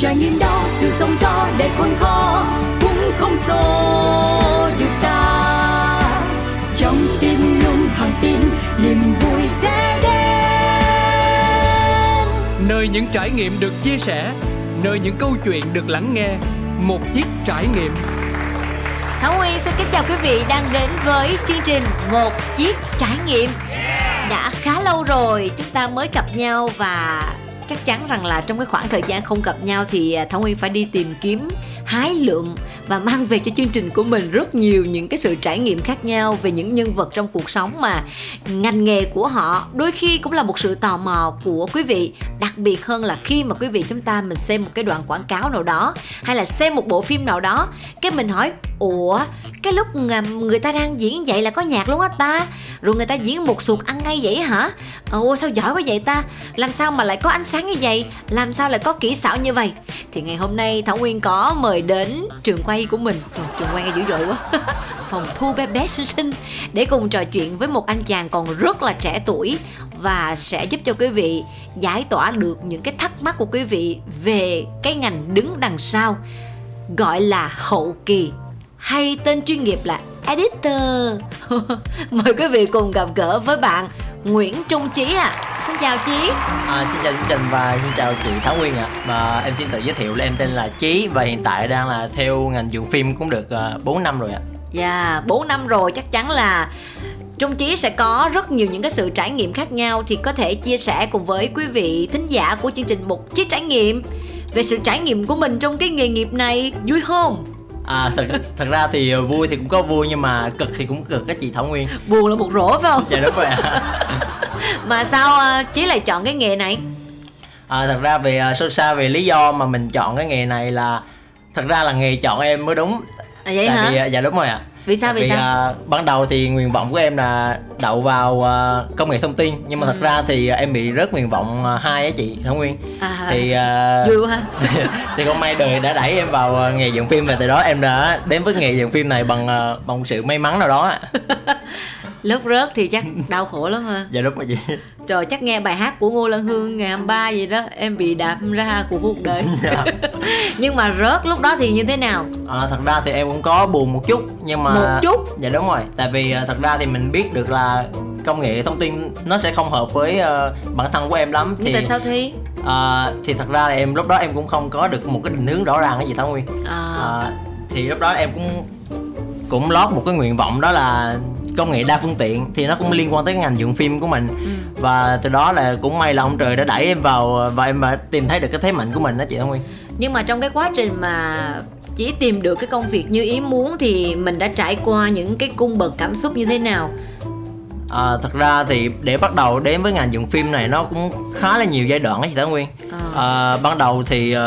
trải nghiệm đó sự sống gió để khôn khó cũng không xô được ta. Trong tim luôn thẳng tin niềm vui sẽ đến. Nơi những trải nghiệm được chia sẻ nơi những câu chuyện được lắng nghe một chiếc trải nghiệm. Thảo Nguyên xin kính chào quý vị đang đến với chương trình Một Chiếc Trải Nghiệm. Đã khá lâu rồi chúng ta mới gặp nhau và chắc chắn rằng là trong cái khoảng thời gian không gặp nhau thì à, Thảo Nguyên phải đi tìm kiếm hái lượm và mang về cho chương trình của mình rất nhiều những cái sự trải nghiệm khác nhau về những nhân vật trong cuộc sống mà ngành nghề của họ đôi khi cũng là một sự tò mò của quý vị. Đặc biệt hơn là khi mà quý vị chúng ta mình xem một cái đoạn quảng cáo nào đó hay là xem một bộ phim nào đó, cái mình hỏi, ủa, cái lúc người ta đang diễn vậy là có nhạc luôn á ta? Rồi người ta diễn một suột ăn ngay vậy hả? Ủa, sao giỏi quá vậy ta? Làm sao mà lại có ánh sáng như vậy làm sao lại có kỹ xảo như vậy? Thì ngày hôm nay thảo nguyên có mời đến trường quay của mình. Trời, trường quay nghe dữ dội quá. Phòng thu bé bé xinh xinh để cùng trò chuyện với một anh chàng còn rất là trẻ tuổi và sẽ giúp cho quý vị giải tỏa được những cái thắc mắc của quý vị về cái ngành đứng đằng sau gọi là hậu kỳ. Hay tên chuyên nghiệp là editor. Mời quý vị cùng gặp gỡ với bạn Nguyễn Trung Chí ạ à. Xin chào Chí à, Xin chào chương trình và xin chào chị Thảo Nguyên ạ à. Và em xin tự giới thiệu là em tên là Chí Và hiện tại đang là theo ngành dựng phim cũng được uh, à, 4 năm rồi ạ à. Dạ yeah, 4 năm rồi chắc chắn là Trung Chí sẽ có rất nhiều những cái sự trải nghiệm khác nhau Thì có thể chia sẻ cùng với quý vị thính giả của chương trình một chiếc trải nghiệm Về sự trải nghiệm của mình trong cái nghề nghiệp này Vui không? À thật thật ra thì vui thì cũng có vui nhưng mà cực thì cũng cực các chị thảo nguyên. Buồn là một rổ phải không? Dạ đúng rồi ạ. Mà sao uh, chí lại chọn cái nghề này? À, thật ra về uh, sâu xa về lý do mà mình chọn cái nghề này là thật ra là nghề chọn em mới đúng. À, vậy Tại hả? vì, uh, dạ đúng rồi ạ vì sao vì, vì sao? uh, ban đầu thì nguyện vọng của em là đậu vào uh, công nghệ thông tin. Nhưng mà ừ. thật ra thì uh, em bị rớt nguyện vọng uh, hai á chị thảo nguyên. À, thì uh, vui quá thì không may đời đã đẩy em vào uh, nghề dựng phim. Và từ đó em đã đến với nghề dựng phim này bằng uh, bằng sự may mắn nào đó lớp rớt thì chắc đau khổ lắm ha. Dạ đúng rồi chị. Trời chắc nghe bài hát của ngô lan hương ngày 23 gì đó em bị đạp ra của cuộc đời. Dạ. nhưng mà rớt lúc đó thì như thế nào? À, thật ra thì em cũng có buồn một chút nhưng mà một chút. Dạ đúng rồi. Tại vì à, thật ra thì mình biết được là công nghệ thông tin nó sẽ không hợp với uh, bản thân của em lắm. Thì tại sao thi? Uh, thì thật ra là em lúc đó em cũng không có được một cái định hướng rõ ràng cái gì thảo nguyên. À. uh, thì lúc đó em cũng cũng lót một cái nguyện vọng đó là công nghệ đa phương tiện thì nó cũng liên quan tới ngành dựng phim của mình. Ừ. và từ đó là cũng may là ông trời đã đẩy em vào và em đã tìm thấy được cái thế mạnh của mình đó chị Thông Nguyên. Nhưng mà trong cái quá trình mà chỉ tìm được cái công việc như ý muốn thì mình đã trải qua những cái cung bậc cảm xúc như thế nào À, thật ra thì để bắt đầu đến với ngành dựng phim này nó cũng khá là nhiều giai đoạn ấy chị Thảo Nguyên à. À, ban đầu thì uh,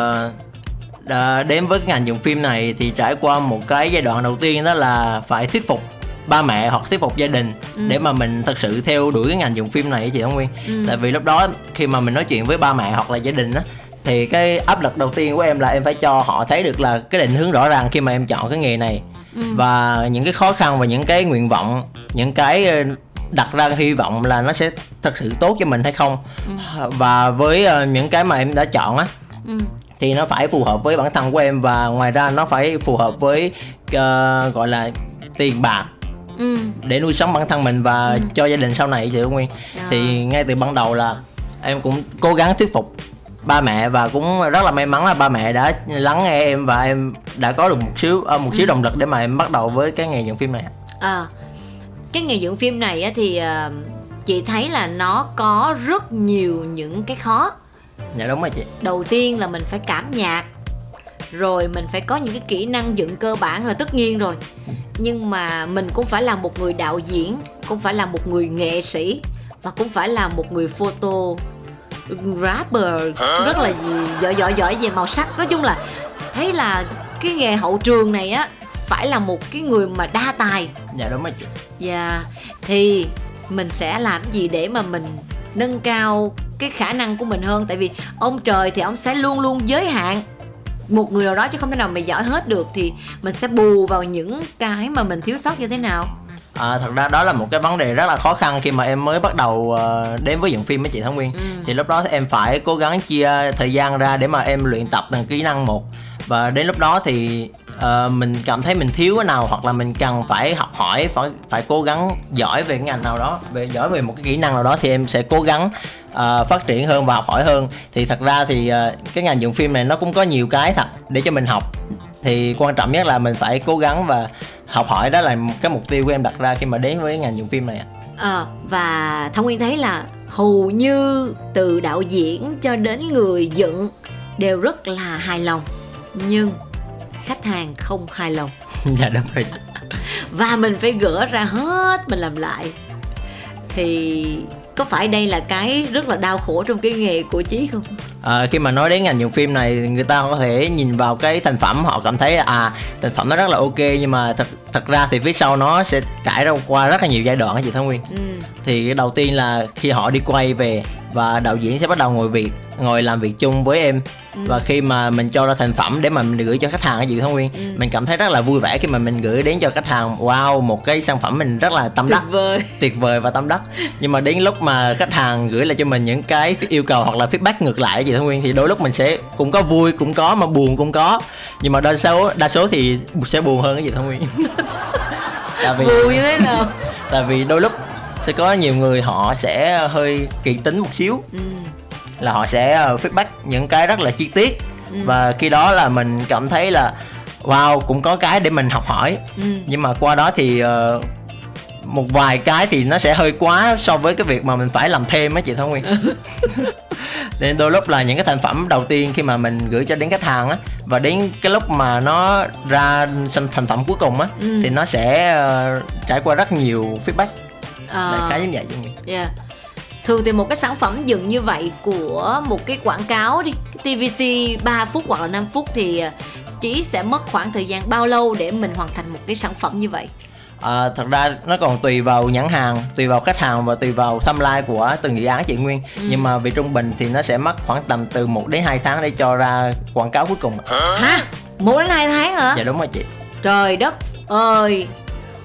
đến với ngành dựng phim này thì trải qua một cái giai đoạn đầu tiên đó là phải thuyết phục ba mẹ hoặc thuyết phục gia đình ừ. để mà mình thật sự theo đuổi cái ngành dùng phim này chị Thông Nguyên ừ. tại vì lúc đó khi mà mình nói chuyện với ba mẹ hoặc là gia đình á thì cái áp lực đầu tiên của em là em phải cho họ thấy được là cái định hướng rõ ràng khi mà em chọn cái nghề này ừ. và những cái khó khăn và những cái nguyện vọng những cái ờ, đặt ra hy vọng là nó sẽ thật sự tốt cho mình hay không ừ. và với uh, những cái mà em đã chọn á ừ. thì nó phải phù hợp với bản thân của em và ngoài ra nó phải phù hợp với uh, gọi là tiền bạc ừ. để nuôi sống bản thân mình và ừ. cho gia đình sau này chị Nguyên à. thì ngay từ ban đầu là em cũng cố gắng thuyết phục ba mẹ và cũng rất là may mắn là ba mẹ đã lắng nghe em và em đã có được một xíu uh, một xíu ừ. động lực để mà em bắt đầu với cái nghề dựng phim này à cái nghề dựng phim này á, thì uh, chị thấy là nó có rất nhiều những cái khó. Dạ đúng rồi chị. Đầu tiên là mình phải cảm nhạc rồi mình phải có những cái kỹ năng dựng cơ bản là tất nhiên rồi. Nhưng mà mình cũng phải là một người đạo diễn cũng phải là một người nghệ sĩ và cũng phải là một người photo rapper rất là giỏi giỏi giỏi về màu sắc. Nói chung là thấy là cái nghề hậu trường này á phải là một cái người mà đa tài. Dạ đúng rồi chị. Dạ thì mình sẽ làm gì để mà mình nâng cao cái khả năng của mình hơn? Tại vì ông trời thì ông sẽ luôn luôn giới hạn một người nào đó chứ không thể nào mày giỏi hết được. Thì mình sẽ bù vào những cái mà mình thiếu sót như thế nào À, thật ra đó là một cái vấn đề rất là khó khăn khi mà em mới bắt đầu uh, đến với dựng phim với chị Thắng Nguyên Ừ. thì lúc đó em phải cố gắng chia thời gian ra để mà em luyện tập từng kỹ năng một và đến lúc đó thì uh, mình cảm thấy mình thiếu cái nào hoặc là mình cần phải học hỏi phải phải cố gắng giỏi về cái ngành nào đó về giỏi về một cái kỹ năng nào đó thì em sẽ cố gắng uh, phát triển hơn và học hỏi hơn. Thì thật ra thì uh, cái ngành dựng phim này nó cũng có nhiều cái thật để cho mình học. Thì quan trọng nhất là mình phải cố gắng và học hỏi đó là cái mục tiêu của em đặt ra khi mà đến với ngành dựng phim này à, và thông Nguyên thấy là hầu như từ đạo diễn cho đến người dựng đều rất là hài lòng. Nhưng khách hàng không hài lòng. Dạ đúng rồi. Và mình phải gỡ ra hết mình làm lại. Thì có phải đây là cái rất là đau khổ trong cái nghề của chí không À, khi mà nói đến ngành dựng phim này người ta có thể nhìn vào cái thành phẩm họ cảm thấy là, à thành phẩm nó rất là ok nhưng mà thật thật ra thì phía sau nó sẽ trải ra qua rất là nhiều giai đoạn chị Thảo Nguyên ừ. thì đầu tiên là khi họ đi quay về và đạo diễn sẽ bắt đầu ngồi việc ngồi làm việc chung với em Ừ. và khi mà mình cho ra thành phẩm để mà mình gửi cho khách hàng chị Thảo Nguyên Ừ. mình cảm thấy rất là vui vẻ khi mà mình gửi đến cho khách hàng wow một cái sản phẩm mình rất là tâm tuyệt đắc vời tuyệt vời và tâm đắc nhưng mà đến lúc mà khách hàng gửi lại cho mình những cái yêu cầu hoặc là feedback ngược lại chị Thảo Nguyên thì đôi lúc mình sẽ cũng có vui cũng có mà buồn cũng có nhưng mà đa số đa số thì sẽ buồn hơn cái gì Thảo Nguyên tại vì vui như thế nào tại vì đôi lúc sẽ có nhiều người họ sẽ hơi kỳ tính một xíu ừ. là họ sẽ ờ, feedback những cái rất là chi tiết Ừ. và khi đó là mình cảm thấy là wow cũng có cái để mình học hỏi Ừ. nhưng mà qua đó thì ờ, một vài cái thì nó sẽ hơi quá so với cái việc mà mình phải làm thêm á chị Thảo Nguyên nên đôi lúc là những cái thành phẩm đầu tiên khi mà mình gửi cho đến khách hàng á và đến cái lúc mà nó ra thành phẩm cuối cùng á Ừ. thì nó sẽ ờ, trải qua rất nhiều feedback Ờ. đại khái như vậy. Yeah. Thường thì một cái sản phẩm dựng như vậy của một cái quảng cáo đi cái TVC 3 phút hoặc là 5 phút thì à, Chí sẽ mất khoảng thời gian bao lâu để mình hoàn thành một cái sản phẩm như vậy À, thật ra nó còn tùy vào nhãn hàng, tùy vào khách hàng và tùy vào timeline của từng dự án chị Nguyên. Ừ. Nhưng mà vì trung bình thì nó sẽ mất khoảng tầm từ 1 đến 2 tháng để cho ra quảng cáo cuối cùng. Hả? Một đến hai tháng hả? Dạ đúng rồi chị. Trời đất ơi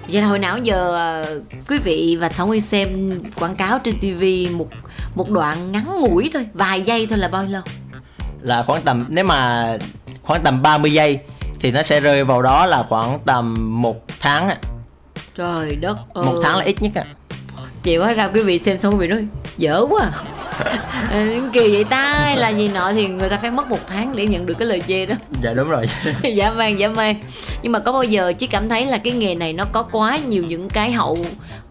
Vậy là hồi nào giờ à, quý vị và Thảo Nguyên xem quảng cáo trên TV một một đoạn ngắn ngủi thôi, vài giây thôi là bao lâu? Là khoảng tầm nếu mà khoảng tầm 30 giây thì nó sẽ rơi vào đó là khoảng tầm một tháng. Trời đất ơi. một tháng là ít nhất á. Chị hóa ra quý vị xem xong quý vị nói dở quá à. Ờ, kỳ vậy ta hay là gì nọ thì người ta phải mất một tháng để nhận được cái lời chê đó Dạ đúng rồi. dã man dã man nhưng mà có bao giờ chị cảm thấy là cái nghề này nó có quá nhiều những cái hậu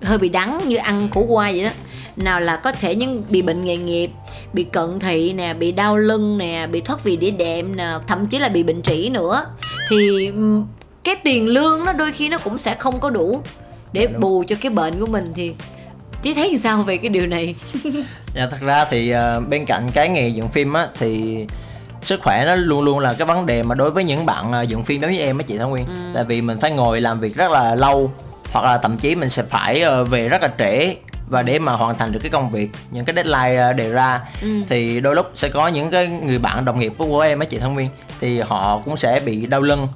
hơi bị đắng như ăn khổ qua vậy đó nào là có thể những bị bệnh nghề nghiệp bị cận thị nè bị đau lưng nè bị thoát vị đĩa đệm nè thậm chí là bị bệnh trĩ nữa thì cái tiền lương nó đôi khi nó cũng sẽ không có đủ để Đúng. bù cho cái bệnh của mình thì chị thấy sao về cái điều này Dạ thật ra thì ờ, bên cạnh cái nghề dựng phim á thì sức khỏe nó luôn luôn là cái vấn đề mà đối với những bạn ờ, dựng phim giống như em á chị Thảo Nguyên. Ừ. Tại vì mình phải ngồi làm việc rất là lâu hoặc là thậm chí mình sẽ phải ờ, về rất là trễ và để mà hoàn thành được cái công việc những cái deadline đề ra Ừ. thì đôi lúc sẽ có những cái người bạn đồng nghiệp của em á chị Thảo Nguyên thì họ cũng sẽ bị đau lưng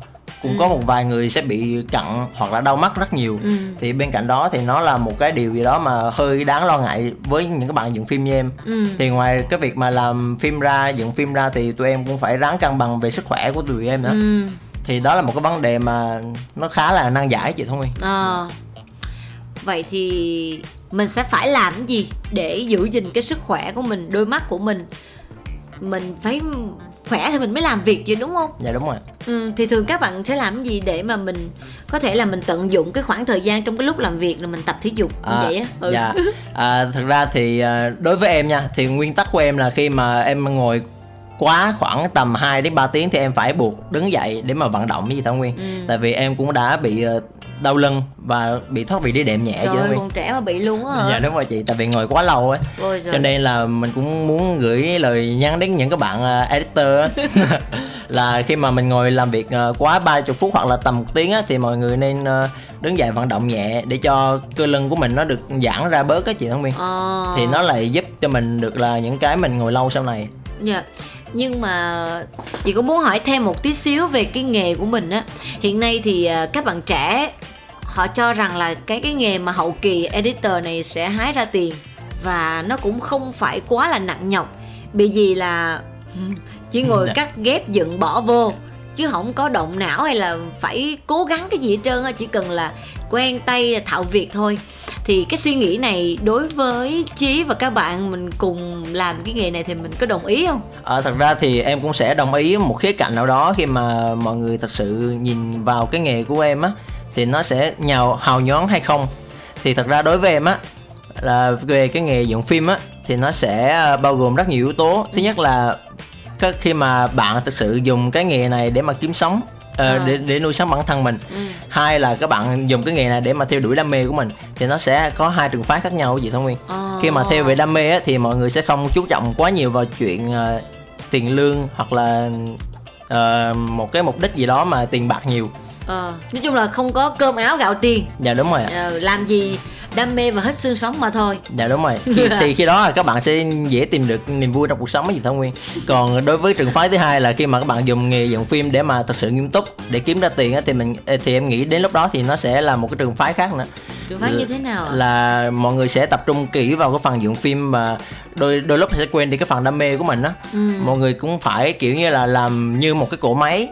cũng Ừ. có một vài người sẽ bị cận hoặc là đau mắt rất nhiều Ừ. thì bên cạnh đó thì nó là một cái điều gì đó mà hơi đáng lo ngại với những cái bạn dựng phim như em Ừ. thì ngoài cái việc mà làm phim ra dựng phim ra thì tụi em cũng phải ráng cân bằng về sức khỏe của tụi em nữa Ừ. thì đó là một cái vấn đề mà nó khá là nan giải chị Thông Nguyên Ờ. Vậy thì mình sẽ phải làm gì để giữ gìn cái sức khỏe của mình, đôi mắt của mình Mình phải khỏe thì mình mới làm việc chứ đúng không? dạ đúng rồi Ừ, thì thường các bạn sẽ làm gì để mà mình có thể là mình tận dụng cái khoảng thời gian trong cái lúc làm việc là mình tập thể dục như vậy á ừ. dạ à, thực ra thì à, đối với em nha thì nguyên tắc của em là khi mà em ngồi quá khoảng tầm 2 đến 3 tiếng thì em phải buộc đứng dậy để mà vận động với chị Thảo Nguyên Ừ. tại vì em cũng đã bị ờ, đau lưng và bị thoát vị đĩa đệm nhẹ Trời ơi, còn trẻ mà bị luôn á dạ đúng rồi chị tại vì ngồi quá lâu ấy. Ôi cho nên là mình cũng muốn gửi lời nhắn đến những các bạn ờ, editor á, là khi mà mình ngồi làm việc ờ, quá 30 phút hoặc là tầm một tiếng á, thì mọi người nên ờ, đứng dậy vận động nhẹ để cho cơ lưng của mình nó được giãn ra bớt á chị Thắng Nguyên Ờ. thì nó lại giúp cho mình được là những cái mình ngồi lâu sau này Dạ. Nhưng mà chị cũng muốn hỏi thêm một tí xíu về cái nghề của mình á. Hiện nay thì à, các bạn trẻ họ cho rằng là cái cái nghề mà hậu kỳ editor này sẽ hái ra tiền và nó cũng không phải quá là nặng nhọc bị gì là chỉ ngồi cắt ghép dựng bỏ vô chứ không có động não hay là phải cố gắng cái gì hết trơn á chỉ cần là quen tay thạo việc thôi. Thì cái suy nghĩ này đối với chí và các bạn mình cùng làm cái nghề này thì mình có đồng ý không? À, thật ra thì em cũng sẽ đồng ý một khía cạnh nào đó khi mà mọi người thật sự nhìn vào cái nghề của em á thì nó sẽ nhào hào nhoáng hay không. Thì thật ra đối với em á là về cái nghề dựng phim á thì nó sẽ à, bao gồm rất nhiều yếu tố. Thứ nhất là khi mà bạn thực sự dùng cái nghề này để mà kiếm sống ờ, À. để để nuôi sống bản thân mình ừ. hai là các bạn dùng cái nghề này để mà theo đuổi đam mê của mình thì nó sẽ có hai trường phái khác nhau chị Thông Nguyên Ờ. khi mà theo về đam mê á, thì mọi người sẽ không chú trọng quá nhiều vào chuyện ờ, tiền lương hoặc là ờ, một cái mục đích gì đó mà tiền bạc nhiều Ờ, nói chung là không có cơm áo gạo tiền dạ đúng rồi ạ. ờ, làm gì đam mê và hết xương sống mà thôi dạ đúng rồi khi, thì khi đó là các bạn sẽ dễ tìm được niềm vui trong cuộc sống chị Thông Nguyên còn đối với trường phái thứ hai là khi mà các bạn dùng nghề dựng phim để mà thật sự nghiêm túc để kiếm ra tiền thì mình thì em nghĩ đến lúc đó thì nó sẽ là một cái trường phái khác nữa trường phái như thế nào ạ? là mọi người sẽ tập trung kỹ vào cái phần dựng phim và đôi đôi lúc sẽ quên đi cái phần đam mê của mình á ừ. mọi người cũng phải kiểu như là làm như một cái cỗ máy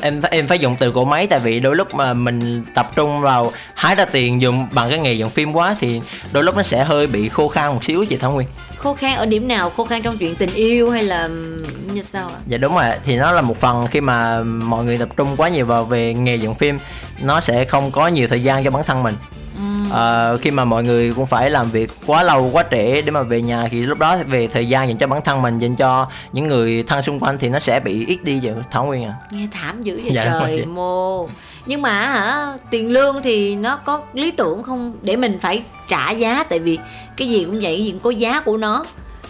em em phải dùng từ cỗ máy tại vì đôi lúc mà mình tập trung vào hái ra tiền dùng bằng cái nghề dựng phim quá thì đôi lúc nó sẽ hơi bị khô khan một xíu chị Thảo Nguyên. Khô khan ở điểm nào? Khô khan trong chuyện tình yêu hay là như sao ạ? Dạ đúng rồi thì nó là một phần khi mà mọi người tập trung quá nhiều vào về nghề dựng phim nó sẽ không có nhiều thời gian cho bản thân mình Ờ, khi mà mọi người cũng phải làm việc quá lâu quá trễ để mà về nhà thì lúc đó về thời gian dành cho bản thân mình dành cho những người thân xung quanh thì nó sẽ bị ít đi vậy Thảo Nguyên à? Nghe thảm dữ vậy Dạ, trời mô nhưng mà hả tiền lương thì nó có lý tưởng không? Để mình phải trả giá tại vì cái gì cũng vậy cái gì cũng có giá của nó.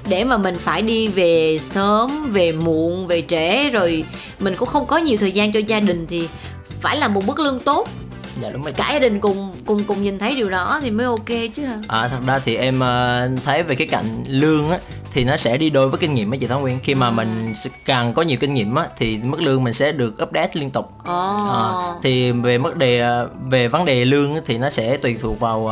Để mà mình phải đi về sớm về muộn về trễ rồi mình cũng không có nhiều thời gian cho gia đình thì phải là một mức lương tốt dạ đúng rồi. Cả gia đình cùng cùng cùng nhìn thấy điều đó thì mới ok chứ hả? À, thật ra thì em ờ, thấy về cái cạnh lương á thì nó sẽ đi đôi với kinh nghiệm á chị Thảo Nguyên. Khi mà mình sẽ càng có nhiều kinh nghiệm á thì mức lương mình sẽ được update liên tục. Ồ. À, thì về mức đề ờ, về vấn đề lương á, thì nó sẽ tùy thuộc vào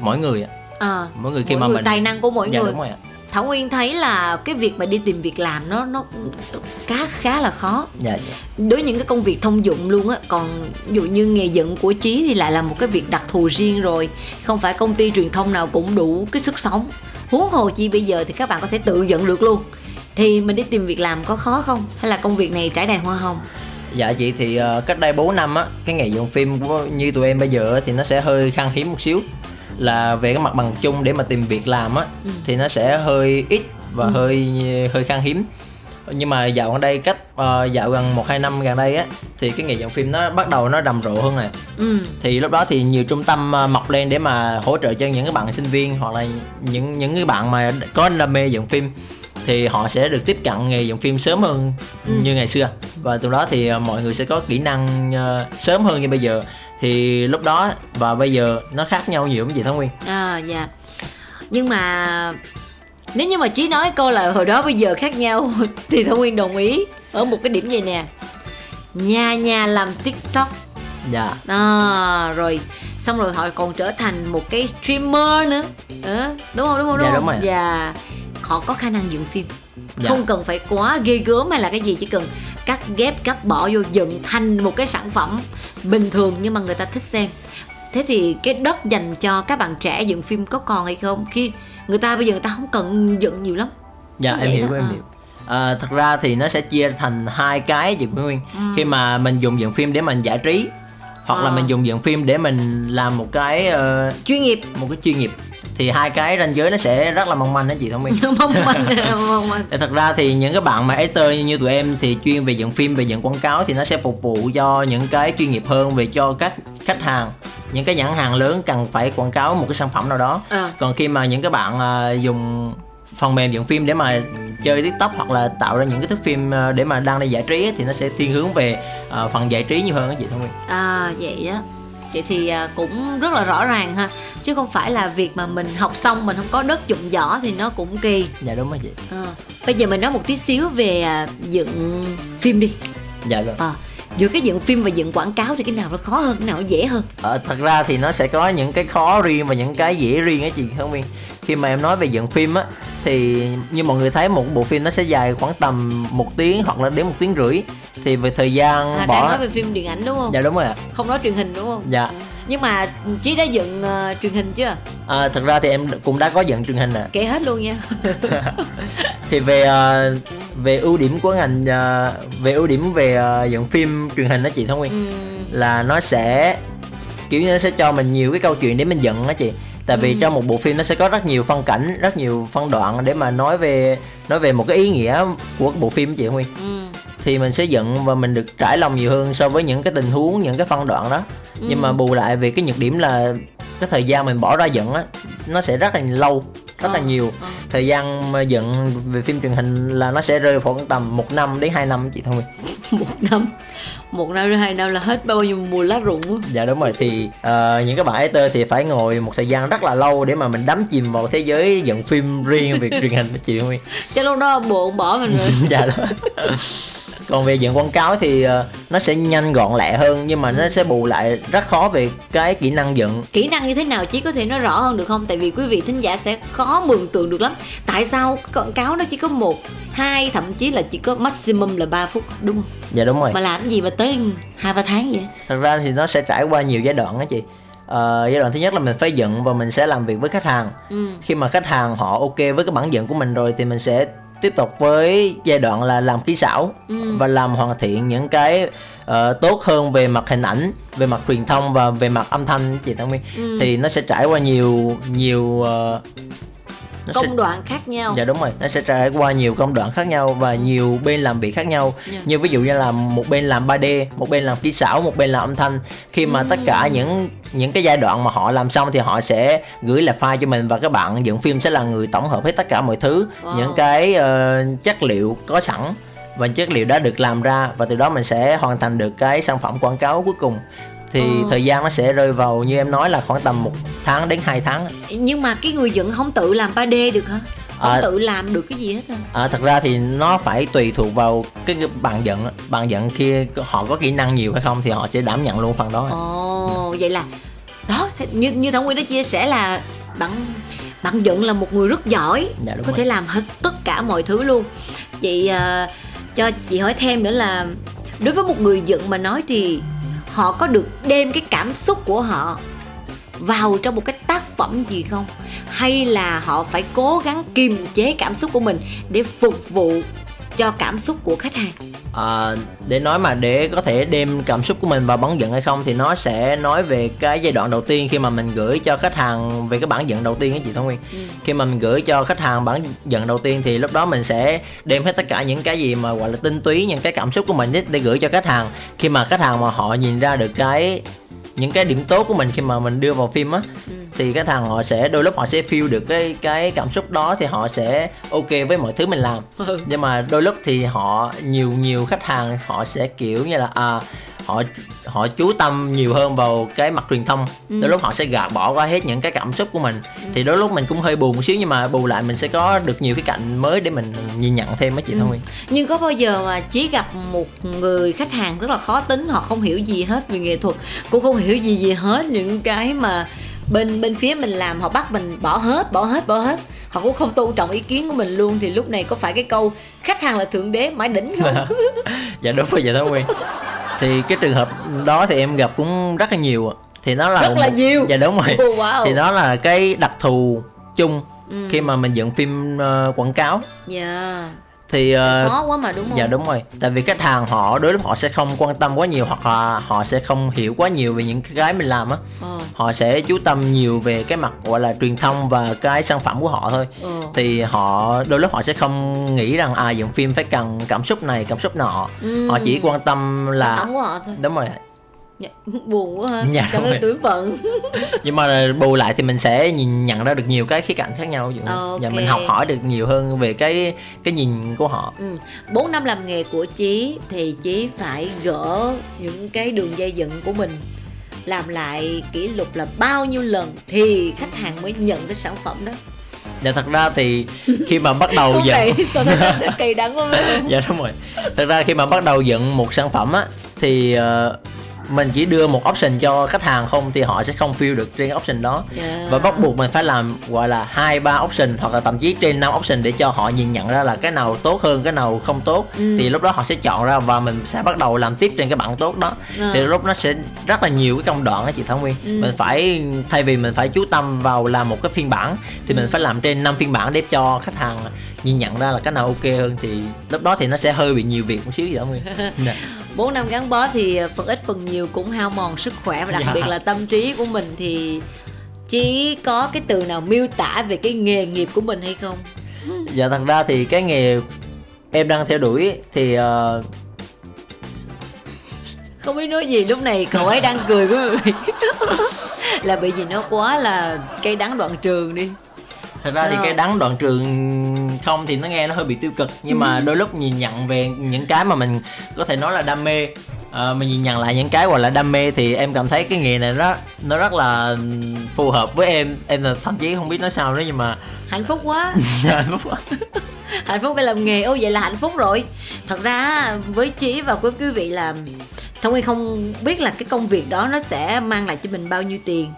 mỗi người ạ. à, mỗi người khi mỗi mà người mình tài năng của mỗi dạ, người. đúng rồi ạ. Thảo Nguyên thấy là cái việc mà đi tìm việc làm nó nó khá khá là khó. Dạ dạ. đối với những cái công việc thông dụng luôn á còn ví dụ như nghề dựng của trí thì lại là một cái việc đặc thù riêng rồi. Không phải công ty truyền thông nào cũng đủ cái sức sống. Huống hồ chi bây giờ thì các bạn có thể tự dựng được luôn. Thì mình đi tìm việc làm có khó không? Hay là công việc này trải đầy hoa hồng Dạ chị thì ờ, cách đây 4 năm á cái nghề dựng phim của như tụi em bây giờ thì nó sẽ hơi khan hiếm một xíu là về cái mặt bằng chung để mà tìm việc làm á Ừ. thì nó sẽ hơi ít và Ừ. hơi hơi khan hiếm nhưng mà dạo gần đây cách ờ, dạo gần một hai năm gần đây á thì cái nghề dựng phim nó bắt đầu nó rầm rộ hơn này ừ thì lúc đó thì nhiều trung tâm ờ, mọc lên để mà hỗ trợ cho những cái bạn sinh viên hoặc là những những cái bạn mà có đam mê dựng phim thì họ sẽ được tiếp cận nghề dựng phim sớm hơn Ừ. như ngày xưa và từ đó thì ờ, mọi người sẽ có kỹ năng ờ, sớm hơn như bây giờ thì lúc đó và bây giờ nó khác nhau nhiều lắm chị Thắng Nguyên. À dạ. Nhưng mà nếu như mà chí nói câu là hồi đó bây giờ khác nhau thì Thảo Nguyên đồng ý ở một cái điểm gì nè. Nhà nhà làm tiktok. Dạ. À, rồi xong rồi họ còn trở thành một cái streamer nữa. Ờ, đúng không đúng không đúng Dạ, không? đúng rồi. dạ họ có khả năng dựng phim. Dạ. không cần phải quá ghê gớm hay là cái gì chỉ cần cắt ghép cắt bỏ vô dựng thành một cái sản phẩm bình thường nhưng mà người ta thích xem. Thế thì cái đất dành cho các bạn trẻ dựng phim có còn hay không? Khi người ta bây giờ người ta không cần dựng nhiều lắm. Dạ em hiểu đó, em ờ. hiểu. À, thật ra thì nó sẽ chia thành hai cái chị Nguyên Ừ. khi mà mình dùng dựng phim để mình giải trí hoặc là Ờ. mình dùng dựng phim để mình làm một cái ờ, chuyên nghiệp. một cái chuyên nghiệp. Thì hai cái ranh giới nó sẽ rất là mong manh đó chị Thông Nguyên mong manh mong manh. Thật ra thì những cái bạn mà editor như tụi em thì chuyên về dựng phim về dựng quảng cáo thì nó sẽ phục vụ cho những cái chuyên nghiệp hơn về cho các khách hàng. Những cái nhãn hàng lớn cần phải quảng cáo một cái sản phẩm nào đó. Ờ. còn khi mà những cái bạn à, dùng phần mềm dựng phim để mà chơi tiktok hoặc là tạo ra những cái thước phim à, để mà đăng lên giải trí ấy, thì nó sẽ thiên hướng về à, phần giải trí nhiều hơn đó chị Thông Nguyên À vậy đó Vậy thì à, cũng rất là rõ ràng ha. Chứ không phải là việc mà mình học xong mình không có đất dụng võ thì nó cũng kỳ. Dạ đúng rồi chị. À. Bây giờ mình nói một tí xíu về à, dựng phim đi. Dạ rồi à, giữa cái dựng phim và dựng quảng cáo thì cái nào nó khó hơn cái nào nó dễ hơn? Ờ, thật ra thì nó sẽ có những cái khó riêng và những cái dễ riêng á chị không viên khi mà em nói về dựng phim á thì như mọi người thấy một bộ phim nó sẽ dài khoảng tầm một tiếng hoặc là đến một tiếng rưỡi. Thì về thời gian à, bỏ đang nói về phim điện ảnh đúng không? Dạ đúng rồi ạ. Không nói truyền hình đúng không? Dạ. Nhưng mà chí đã dựng uh, truyền hình chưa? À, thật ra thì em cũng đã có dựng truyền hình ạ. Kể hết luôn nha. Thì về uh, về ưu điểm của ngành uh, về ưu điểm về uh, dựng phim truyền hình đó chị thông nguyên ừ. là nó sẽ kiểu như nó sẽ cho mình nhiều cái câu chuyện để mình dựng đó chị tại vì Ừ. trong một bộ phim nó sẽ có rất nhiều phân cảnh rất nhiều phân đoạn để mà nói về nói về một cái ý nghĩa của bộ phim chị Nguyên Ừ. thì mình sẽ dựng và mình được trải lòng nhiều hơn so với những cái tình huống những cái phân đoạn đó nhưng mà Ừ. bù lại về cái nhược điểm là cái thời gian mình bỏ ra dựng á nó sẽ rất là lâu rất là Ờ, nhiều. Ờ. thời gian dựng về phim truyền hình là nó sẽ rơi khoảng tầm một năm đến 2 năm chị thôi một năm. Một năm đến hai năm là hết bao nhiêu mùa lá rụng á. Dạ đúng rồi. Thì ờ, những cái bạn actor thì phải ngồi một thời gian rất là lâu để mà mình đắm chìm vào thế giới dựng phim riêng về truyền hình đó chị Huy cho lúc đó bộ cũng bỏ mình rồi. Dạ đó còn về dựng quảng cáo thì ờ, nó sẽ nhanh gọn lẹ hơn nhưng mà nó sẽ bù lại rất khó về cái kỹ năng dựng. Kỹ năng như thế nào chí có thể nói rõ hơn được không? Tại vì quý vị thính giả sẽ khó mường tượng được lắm. Tại sao quảng cáo nó chỉ có một hai thậm chí là chỉ có maximum là 3 phút đúng không? Dạ đúng rồi. Mà làm gì mà tới hai ba tháng vậy? Thật ra thì nó sẽ trải qua nhiều giai đoạn đó chị. Ờ, giai đoạn thứ nhất là mình phải dựng và mình sẽ làm việc với khách hàng. Ừ. Khi mà khách hàng họ ok với cái bản dựng của mình rồi thì mình sẽ tiếp tục với giai đoạn là làm kỹ xảo Ừ. và làm hoàn thiện những cái ờ, tốt hơn về mặt hình ảnh về mặt truyền thông và về mặt âm thanh chị Thảo Nguyên Ừ. thì nó sẽ trải qua nhiều nhiều ờ, nó sẽ- công đoạn khác nhau Dạ đúng rồi, nó sẽ trải qua nhiều công đoạn khác nhau và nhiều bên làm việc khác nhau. Dạ. Như ví dụ như là một bên làm 3D, một bên làm kỹ xảo, một bên làm âm thanh. Khi mà tất cả những những cái giai đoạn mà họ làm xong thì họ sẽ gửi là file cho mình và các bạn dựng phim sẽ là người tổng hợp hết tất cả mọi thứ, Wow. những cái ờ, chất liệu có sẵn và chất liệu đã được làm ra và từ đó mình sẽ hoàn thành được cái sản phẩm quảng cáo cuối cùng. Thì Ừ. thời gian nó sẽ rơi vào như em nói là khoảng tầm một tháng đến 2 tháng. nhưng mà cái người dựng không tự làm 3D được hả không À. tự làm được cái gì hết à À, thật ra thì nó phải tùy thuộc vào cái bạn giận bạn giận kia họ có kỹ năng nhiều hay không thì họ sẽ đảm nhận luôn phần đó ồ vậy là đó như như thảo nguyên đã chia sẻ là bạn bạn dựng là một người rất giỏi Dạ, có rồi. thể làm hết tất cả mọi thứ luôn chị à, cho chị hỏi thêm nữa là đối với một người dựng mà nói thì họ có được đem cái cảm xúc của họ vào trong một cái tác phẩm gì không? Hay là họ phải cố gắng kiềm chế cảm xúc của mình để phục vụ cho cảm xúc của khách hàng? À, để nói mà để có thể đem cảm xúc của mình vào bản giận hay không thì nó sẽ nói về cái giai đoạn đầu tiên khi mà mình gửi cho khách hàng về cái bản giận đầu tiên ấy chị Thông Nguyên. Ừ. khi mà mình gửi cho khách hàng bản giận đầu tiên thì lúc đó mình sẽ đem hết tất cả những cái gì mà gọi là tinh túy những cái cảm xúc của mình để gửi cho khách hàng. Khi mà khách hàng mà họ nhìn ra được cái những cái điểm tốt của mình khi mà mình đưa vào phim á Ừ. thì khách hàng họ sẽ đôi lúc họ sẽ feel được cái cái cảm xúc đó thì họ sẽ ok với mọi thứ mình làm Ừ. nhưng mà đôi lúc thì họ nhiều nhiều khách hàng họ sẽ kiểu như là à họ họ chú tâm nhiều hơn vào cái mặt truyền thông. Ừ. đôi lúc họ sẽ gạt bỏ qua hết những cái cảm xúc của mình. Thì đôi lúc mình cũng hơi buồn một xíu nhưng mà bù lại mình sẽ có được nhiều cái cạnh mới để mình nhìn nhận thêm mấy chị Ừ. Nguyên nhưng có bao giờ mà chỉ gặp một người khách hàng rất là khó tính họ không hiểu gì hết về nghệ thuật cũng không hiểu gì gì hết những cái mà bên bên phía mình làm họ bắt mình bỏ hết bỏ hết bỏ hết. Họ cũng không tôn trọng ý kiến của mình luôn thì lúc này có phải cái câu khách hàng là thượng đế mãi đỉnh không? Dạ đúng rồi dạ Thông Nguyên thì cái trường hợp đó thì em gặp cũng rất là nhiều ạ. thì nó là Rất là nhiều. dạ đúng rồi Oh, wow. thì đó là cái đặc thù chung Ừ. khi mà mình dựng phim ờ, quảng cáo dạ thì ờ, khó quá mà đúng không? dạ đúng rồi. Tại vì khách hàng họ đôi lúc họ sẽ không quan tâm quá nhiều hoặc là họ sẽ không hiểu quá nhiều về những cái mình làm á. Ờ. Họ sẽ chú tâm nhiều về cái mặt gọi là truyền thông và cái sản phẩm của họ thôi. Ờ. Thì họ đôi lúc họ sẽ không nghĩ rằng à dựng phim phải cần cảm xúc này cảm xúc nọ. Ừ. họ chỉ quan tâm sản là phẩm của họ thôi. Đúng rồi dạ. buồn quá ha Dạ, cảm ơn tuổi phận nhưng mà bù lại thì mình sẽ nhìn nhận ra được nhiều cái khía cạnh khác nhau dụ Ok. và mình học hỏi được nhiều hơn về cái cái nhìn của họ Ừ. 4 năm làm nghề của Chí thì Chí phải gỡ những cái đường dây dựng của mình làm lại kỷ lục là bao nhiêu lần thì khách hàng mới nhận cái sản phẩm đó dạ thật ra thì khi mà bắt đầu dựng kỳ đắng quá dạ đúng rồi thật ra khi mà bắt đầu dựng một sản phẩm á thì ờ, mình chỉ đưa một option cho khách hàng không thì họ sẽ không feel được trên option đó Dạ. và bắt buộc mình phải làm gọi là hai ba option hoặc là thậm chí trên năm option để cho họ nhìn nhận ra là cái nào tốt hơn cái nào không tốt Ừ. thì lúc đó họ sẽ chọn ra và mình sẽ bắt đầu làm tiếp trên cái bản tốt đó À. thì lúc nó sẽ rất là nhiều cái công đoạn á chị Thảo Nguyên Ừ. mình phải thay vì mình phải chú tâm vào làm một cái phiên bản thì Ừ. mình phải làm trên năm phiên bản để cho khách hàng nhìn nhận ra là cái nào ok hơn thì lúc đó thì nó sẽ hơi bị nhiều việc một xíu chị Thảo Nguyên Dạ. 4 năm gắn bó thì phần ít phần nhiều cũng hao mòn sức khỏe và đặc Dạ. biệt là tâm trí của mình thì chỉ có cái từ nào miêu tả về cái nghề nghiệp của mình hay không dạ thật ra thì cái nghề em đang theo đuổi thì ờ, không biết nói gì lúc này cậu ấy đang cười với mình là bị gì nó quá là cây đắng đoạn trường đi thật ra thì Ờ. cái đắng đoạn trường không thì nó nghe nó hơi bị tiêu cực nhưng mà đôi lúc nhìn nhận về những cái mà mình có thể nói là đam mê ờ, mình nhìn nhận lại những cái gọi là đam mê thì em cảm thấy cái nghề này nó nó rất là phù hợp với em. Em là thậm chí không biết nói sao nữa nhưng mà hạnh phúc quá. Hạnh phúc quá. hạnh phúc phải làm nghề ô vậy là hạnh phúc rồi. Thật ra với chí và với quý vị là thông nguyên không biết là cái công việc đó nó sẽ mang lại cho mình bao nhiêu tiền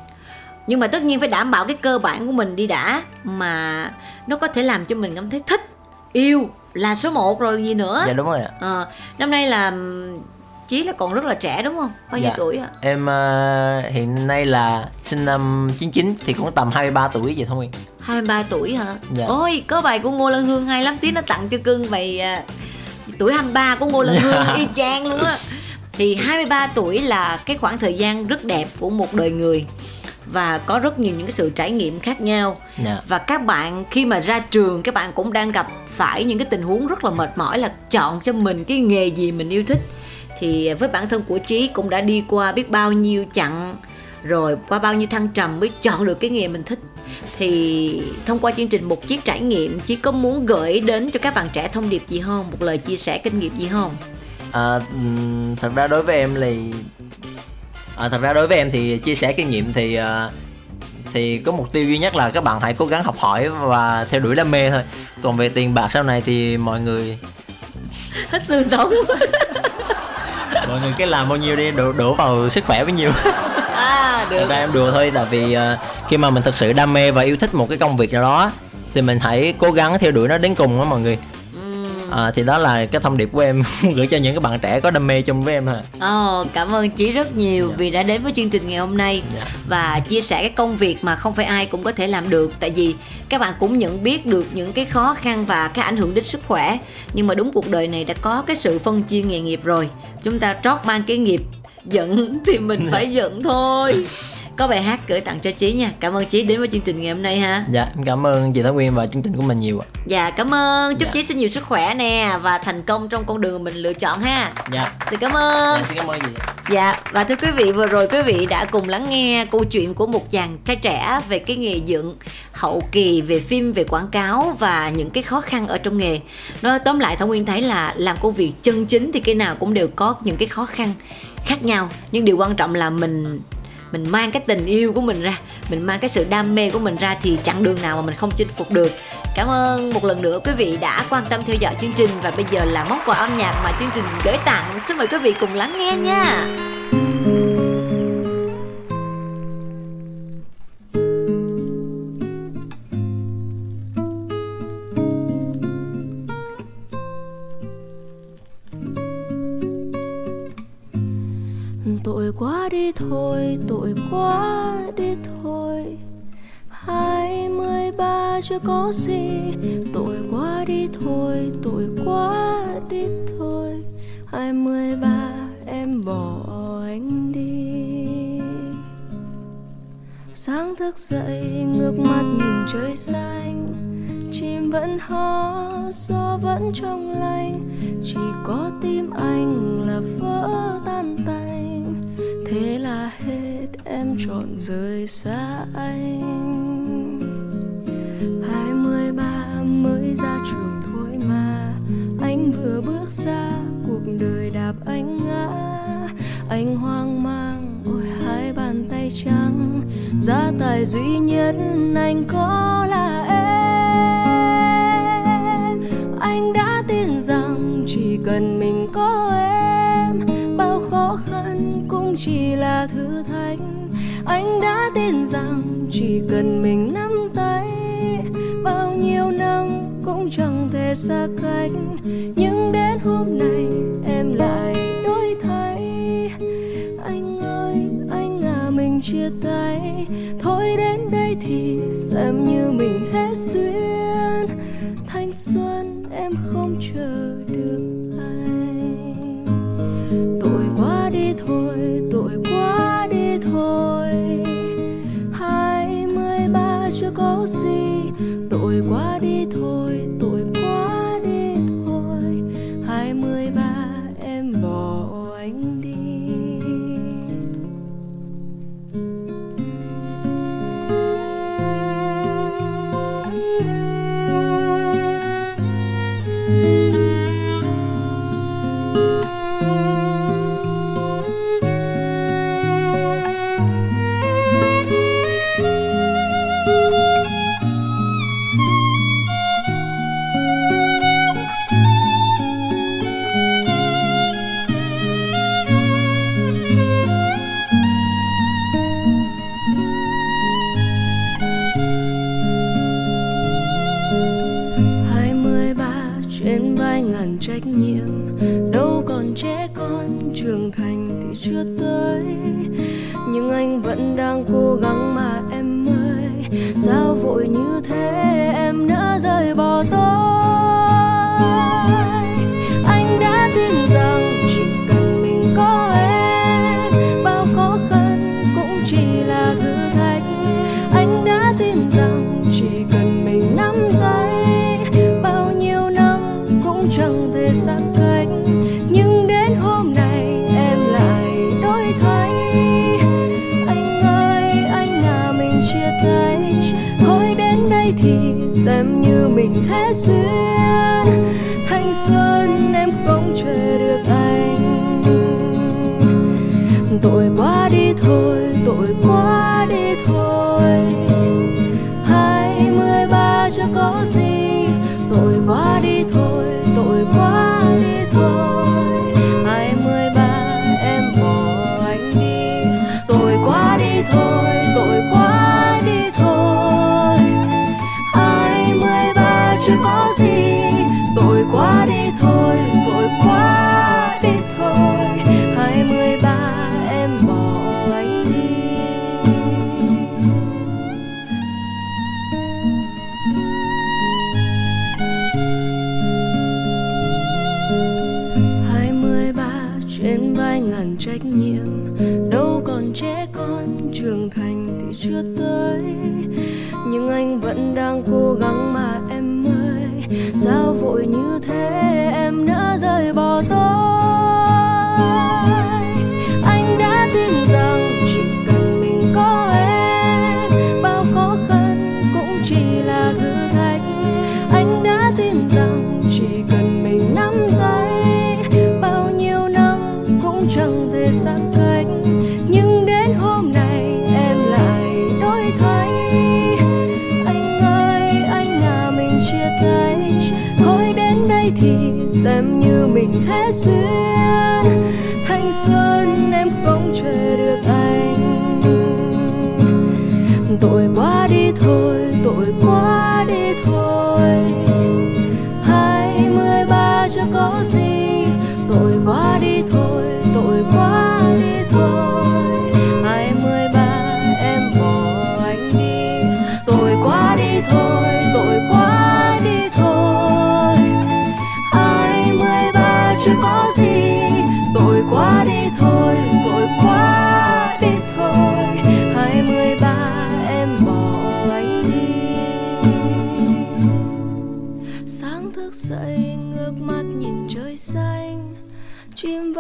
nhưng mà tất nhiên phải đảm bảo cái cơ bản của mình đi đã mà nó có thể làm cho mình cảm thấy thích yêu là số 1 rồi gì nữa. Dạ đúng rồi ạ. Ờ, năm nay là chí là còn rất là trẻ đúng không? Bao nhiêu Dạ. tuổi ạ? Em ờ, hiện nay là sinh năm 99 thì cũng tầm 23 tuổi vậy thôi. 23 tuổi hả? Dạ. ôi có bài của ngô lan hương hay lắm tiếng nó tặng cho cưng bài à, tuổi 23 của ngô lan hương Dạ. y chang luôn á. Thì 23 tuổi là cái khoảng thời gian rất đẹp của một đời người và có rất nhiều những cái sự trải nghiệm khác nhau. Dạ. Và các bạn khi mà ra trường các bạn cũng đang gặp phải những cái tình huống rất là mệt mỏi là chọn cho mình cái nghề gì mình yêu thích. Thì với bản thân của trí cũng đã đi qua biết bao nhiêu chặng rồi qua bao nhiêu thăng trầm mới chọn được cái nghề mình thích. Thì thông qua chương trình một chiếc trải nghiệm chí có muốn gửi đến cho các bạn trẻ thông điệp gì không? Một lời chia sẻ kinh nghiệm gì không? À, thật ra đối với em thì à, thật ra đối với em thì chia sẻ kinh nghiệm thì à, thì có mục tiêu duy nhất là các bạn hãy cố gắng học hỏi và theo đuổi đam mê thôi. Còn về tiền bạc sau này thì mọi người hết xương sống. Mọi người cứ làm bao nhiêu đi đổ, đổ vào sức khỏe bấy nhiêu. À thật được ra em đùa thôi tại vì à, khi mà mình thực sự đam mê và yêu thích một cái công việc nào đó thì mình hãy cố gắng theo đuổi nó đến cùng đó mọi người. À, thì đó là cái thông điệp của em. Gửi cho những cái bạn trẻ có đam mê chung với em ha. Ồ, cảm ơn Chí rất nhiều Dạ. vì đã đến với chương trình ngày hôm nay Dạ. và chia sẻ cái công việc mà không phải ai cũng có thể làm được. Tại vì các bạn cũng nhận biết được những cái khó khăn và cái ảnh hưởng đến sức khỏe. Nhưng mà đúng cuộc đời này đã có cái sự phân chia nghề nghiệp rồi. Chúng ta trót mang cái nghiệp giận thì mình phải giận thôi có bài hát gửi tặng cho Chí nha. Cảm ơn Chí đến với chương trình ngày hôm nay ha. Dạ em cảm ơn chị Thảo Nguyên và chương trình của mình nhiều ạ. Dạ cảm ơn. Chúc Dạ. Chí xin nhiều sức khỏe nè và thành công trong con đường mình lựa chọn ha. Dạ. Xin cảm ơn. Dạ xin cảm ơn chị. Dạ, và thưa quý vị, vừa rồi quý vị đã cùng lắng nghe câu chuyện của một chàng trai trẻ về cái nghề dựng hậu kỳ về phim, về quảng cáo và những cái khó khăn ở trong nghề. Nói tóm lại Thảo Nguyên thấy là làm công việc chân chính thì cái nào cũng đều có những cái khó khăn khác nhau. Nhưng điều quan trọng là mình mình mang cái tình yêu của mình ra, mình mang cái sự đam mê của mình ra thì chặng đường nào mà mình không chinh phục được. Cảm ơn một lần nữa quý vị đã quan tâm theo dõi chương trình. Và bây giờ là món quà âm nhạc mà chương trình gửi tặng. Xin mời quý vị cùng lắng nghe nha. ra anh. Hai mươi ba mới ra trường thôi mà, anh vừa bước ra cuộc đời đạp anh ngã. Anh hoang mang, ôi, hai bàn tay trắng. Gia tài duy nhất anh có là em. Anh đã tin rằng chỉ cần mình có em, bao khó khăn cũng chỉ là thử thách anh đã tin rằng chỉ cần mình nắm tay, bao nhiêu năm cũng chẳng thể xa cách. Nhưng đến hôm nay em lại đổi thay. Anh ơi, anh à mình chia tay. Thôi đến đây thì xem như mình hết duyên. Thanh xuân em không chờ nhiệm đâu còn trẻ con trưởng thành thì chưa tới. Nhưng anh vẫn đang cố gắng mà em ơi, sao vội như duyên. Thanh xuân em không chờ được anh. Tội quá đi thôi, tội quá đi thôi.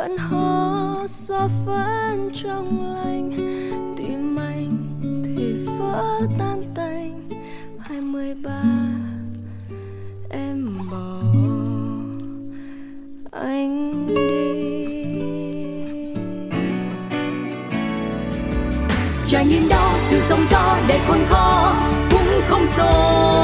vẫn hó gió vẫn trong lành. Tim anh thì vỡ tan tành. Hai mươi ba, em bỏ anh đi. Trải nghiệm đó sự sống gió để khôn khó cũng không rồi